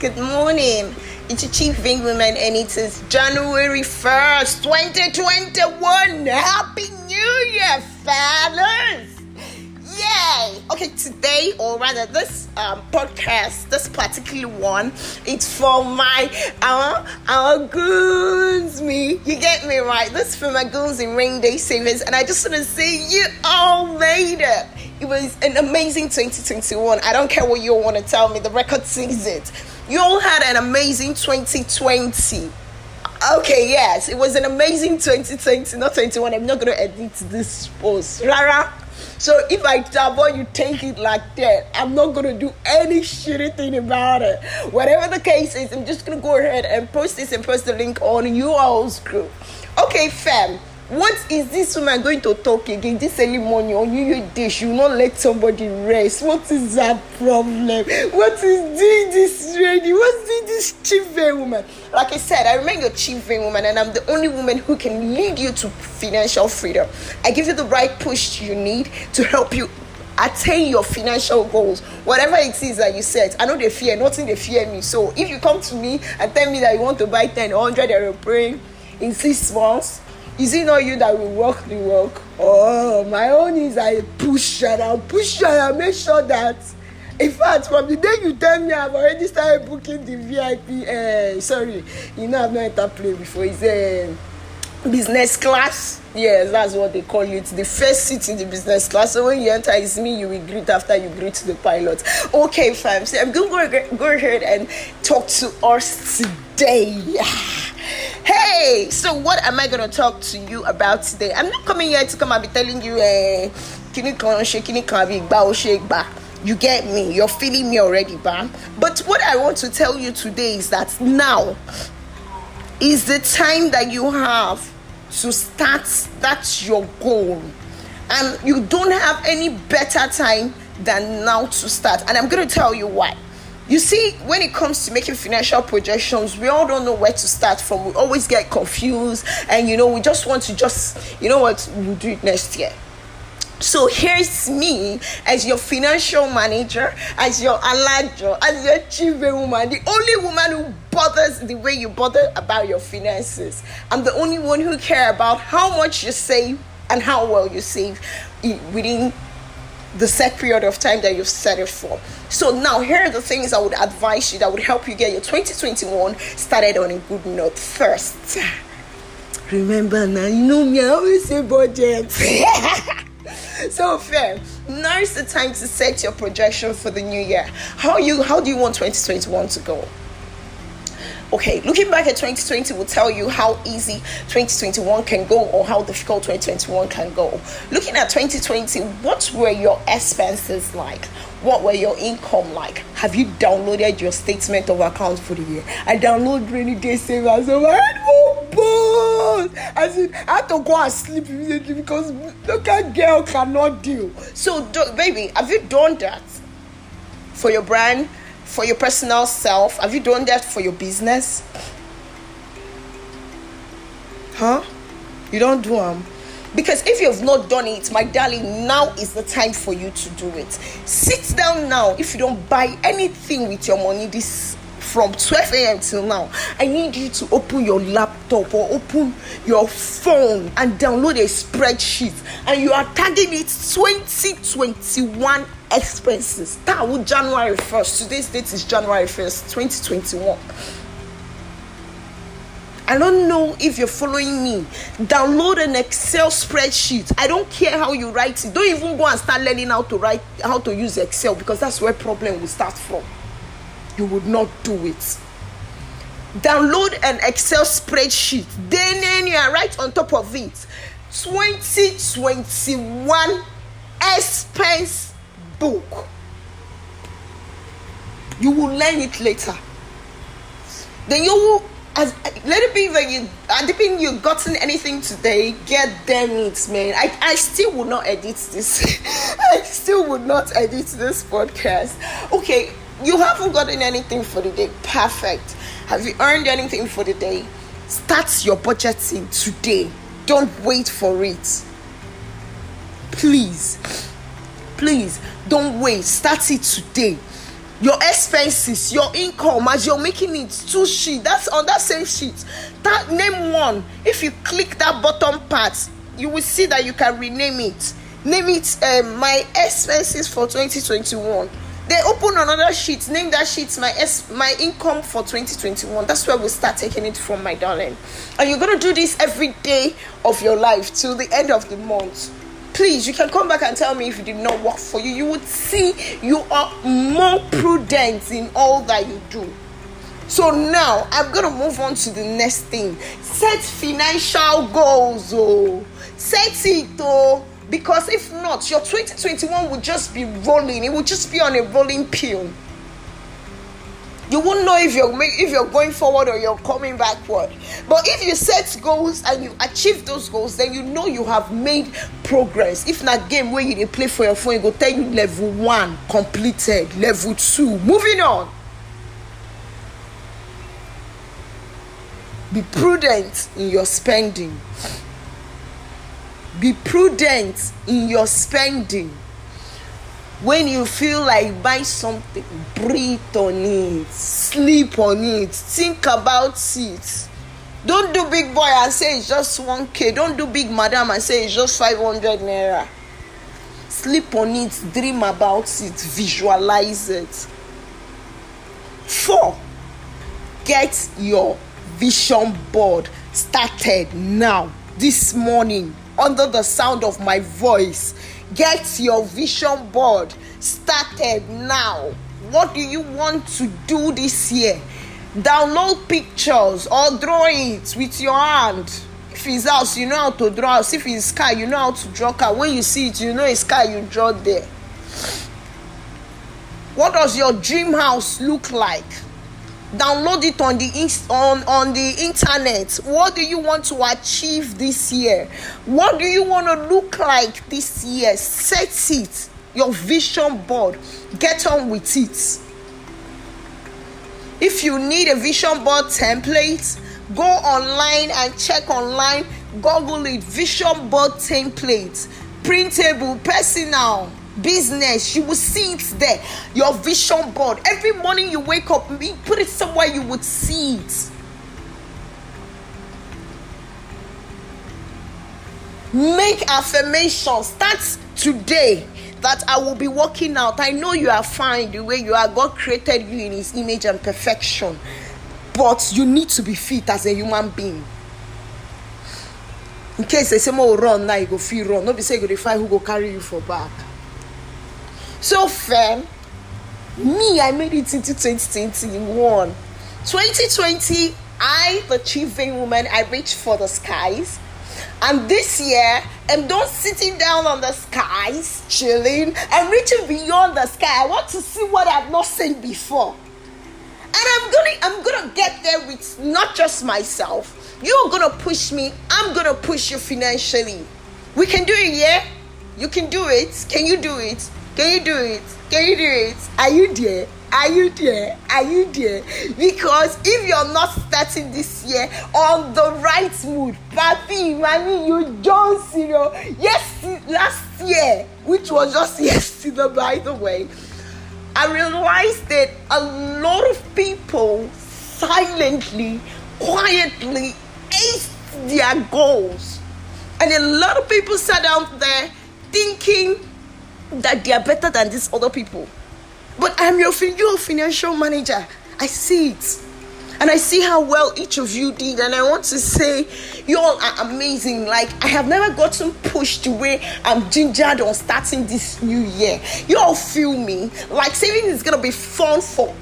Good morning. It's your chief wing woman, and it is January 1st, 2021. Happy New Year, fellas! Yay! Okay, today, or rather, this um, podcast, this particular one, it's for my our our goons. Me, you get me right. This for my goons in rain day savers, and I just want to say you all made it. It was an amazing 2021. I don't care what you want to tell me. The record says it. You all had an amazing 2020. Okay, yes, it was an amazing 2020, not 21. I'm not going to edit this post. Rara. So if I double, you take it like that. I'm not gonna do any shitty thing about it. Whatever the case is, I'm just gonna go ahead and post this and post the link on you all's group. Okay, fam. What is this woman going to talk again? This early morning on you your dish, you not let somebody rest. What is that problem? What is doing this lady What's this chief woman? Like I said, I remain your chief woman, and I'm the only woman who can lead you to financial freedom. I give you the right push you need to help you attain your financial goals, whatever it is that you set. I know they fear, nothing they fear me. So if you come to me and tell me that you want to buy 10, 100 aeroplane in six months, is it not you that will walk the walk? Oh, my own is I push and I'll push and I'll make sure that. In fact, from the day you tell me I've already started booking the VIP, uh, eh, sorry, you know I've not entered plane before. It's a uh, business class. Yes, that's what they call it. The first seat in the business class. So when you enter, it's me you will greet after you greet the pilot. Okay, fam. So I'm going to go ahead and talk to us today. Hey, so what am I going to talk to you about today? I'm not coming here to come and be telling you, eh, kini kan ṣe kini kan àbí ìgbà ó ṣe gbà. You get me? You're feeling me already, bam. But what I want to tell you today is that now is the time that you have to start. That's your goal. And you don't have any better time than now to start. And I'm going to tell you why. You see, when it comes to making financial projections, we all don't know where to start from. We always get confused, and you know, we just want to just, you know what, we'll do it next year. So here's me as your financial manager, as your alajo, as your chief woman, the only woman who bothers the way you bother about your finances. I'm the only one who care about how much you save and how well you save within the set period of time that you've set it for. So now here are the things I would advise you that would help you get your 2021 started on a good note. First, remember now, you know me, I always say budget. so fair. Now is the time to set your projection for the new year. How you how do you want 2021 to go? Okay, looking back at 2020 will tell you how easy 2021 can go or how difficult 2021 can go. Looking at 2020, what were your expenses like? What were your income like? Have you downloaded your statement of account for the year? I download rainy day savers. Oh, so balls. I said I had to go and sleep immediately because local girl cannot deal. So, do, baby, have you done that for your brand? For your personal self? Have you done that for your business? Huh? You don't do them. Because if you have not done it, my darling, now is the time for you to do it. Sit down now. If you don't buy anything with your money this from 12 a.m. till now, I need you to open your laptop or open your phone and download a spreadsheet. And you are tagging it 2021 expenses. That was January 1st. Today's date is January 1st, 2021. I don't know if you're following me. Download an Excel spreadsheet. I don't care how you write it. Don't even go and start learning how to write how to use Excel because that's where problem will start from. You would not do it. Download an Excel spreadsheet. Then you are right on top of it. 2021 expense book. You will learn it later. Then you will as let it be that you I you've gotten anything today, get them it, man. I, I still would not edit this. I still would not edit this podcast. Okay, you haven't gotten anything for the day. Perfect. Have you earned anything for the day? Start your budgeting today. Don't wait for it. Please please don't wait. Start it today. Your expenses your income as you're making it two sheet that's on that same sheet. That name one. If you click that bottom part you will see that you can rename it. Name it um, my expenses for 2021 then open another sheet. Name that sheet my s my income for 2021 that's where we start taking it from my darling. And you're gonna do this every day of your life till the end of the month please you can come back and tell me if it did not work for you. You would see you are more prudent in all that you do. So now i'm gonna move on to the next thing. Set financial goals oh set it oh because if not your 2021 will just be rolling. It will just be on a rolling pill you won't know if you're if you're going forward or you're coming backward. But if you set goals and you achieve those goals then you know you have made progress. If not game where you play for your phone you go tell you level one completed level two. Moving on. Be prudent in your spending. Be prudent in your spending when you feel like buy something breathe on it sleep on it think about it. Don't do big boy and say it's just 1k don't do big madam and say it's just 500 naira. Sleep on it dream about it visualize it. Four get your vision board started now this morning under the sound of my voice Get your vision board started now. What do you want to do this year? Download pictures or draw it with your hand. If it's house, you know how to draw house. If it's car, you know how to draw car. When you see it, you know it's car, you draw there. What does your dream house look like? Download it on the on on the internet. What do you want to achieve this year? What do you want to look like this year? Set it your vision board. Get on with it. If you need a vision board template go online and check online google it vision board template printable personal business you will see it there your vision board every morning you wake up put it somewhere you would see it make affirmation start today that I will be working out. I know you are fine the way you are. God created you in His image and perfection, but you need to be fit as a human being. In case they say more run now, you go feel run. Nobody say you go find who go carry you for back. So, fam, me, I made it into 2021. 2020, I, the chief vain woman, I reached for the skies. And this year, I'm not sitting down on the skies, chilling. I'm reaching beyond the sky. I want to see what I've not seen before. And I'm gonna I'm gonna get there with not just myself. You're gonna push me, I'm gonna push you financially. We can do it, yeah? You can do it. Can you do it? Can you do it? Can you do it? Are you there? Are you there? Are you there? Because if you're not starting this year on the right mood, papi, mommy, you just, you know, yes, last year, which was just yesterday, by the way, I realized that a lot of people silently, quietly aced their goals. And a lot of people sat down there thinking that they are better than these other people. But I'm your, your financial manager. I see it. And I see how well each of you did. And I want to say, you all are amazing. Like, I have never gotten pushed the way I'm gingered on starting this new year. You all feel me. Like, saving is going to be fun for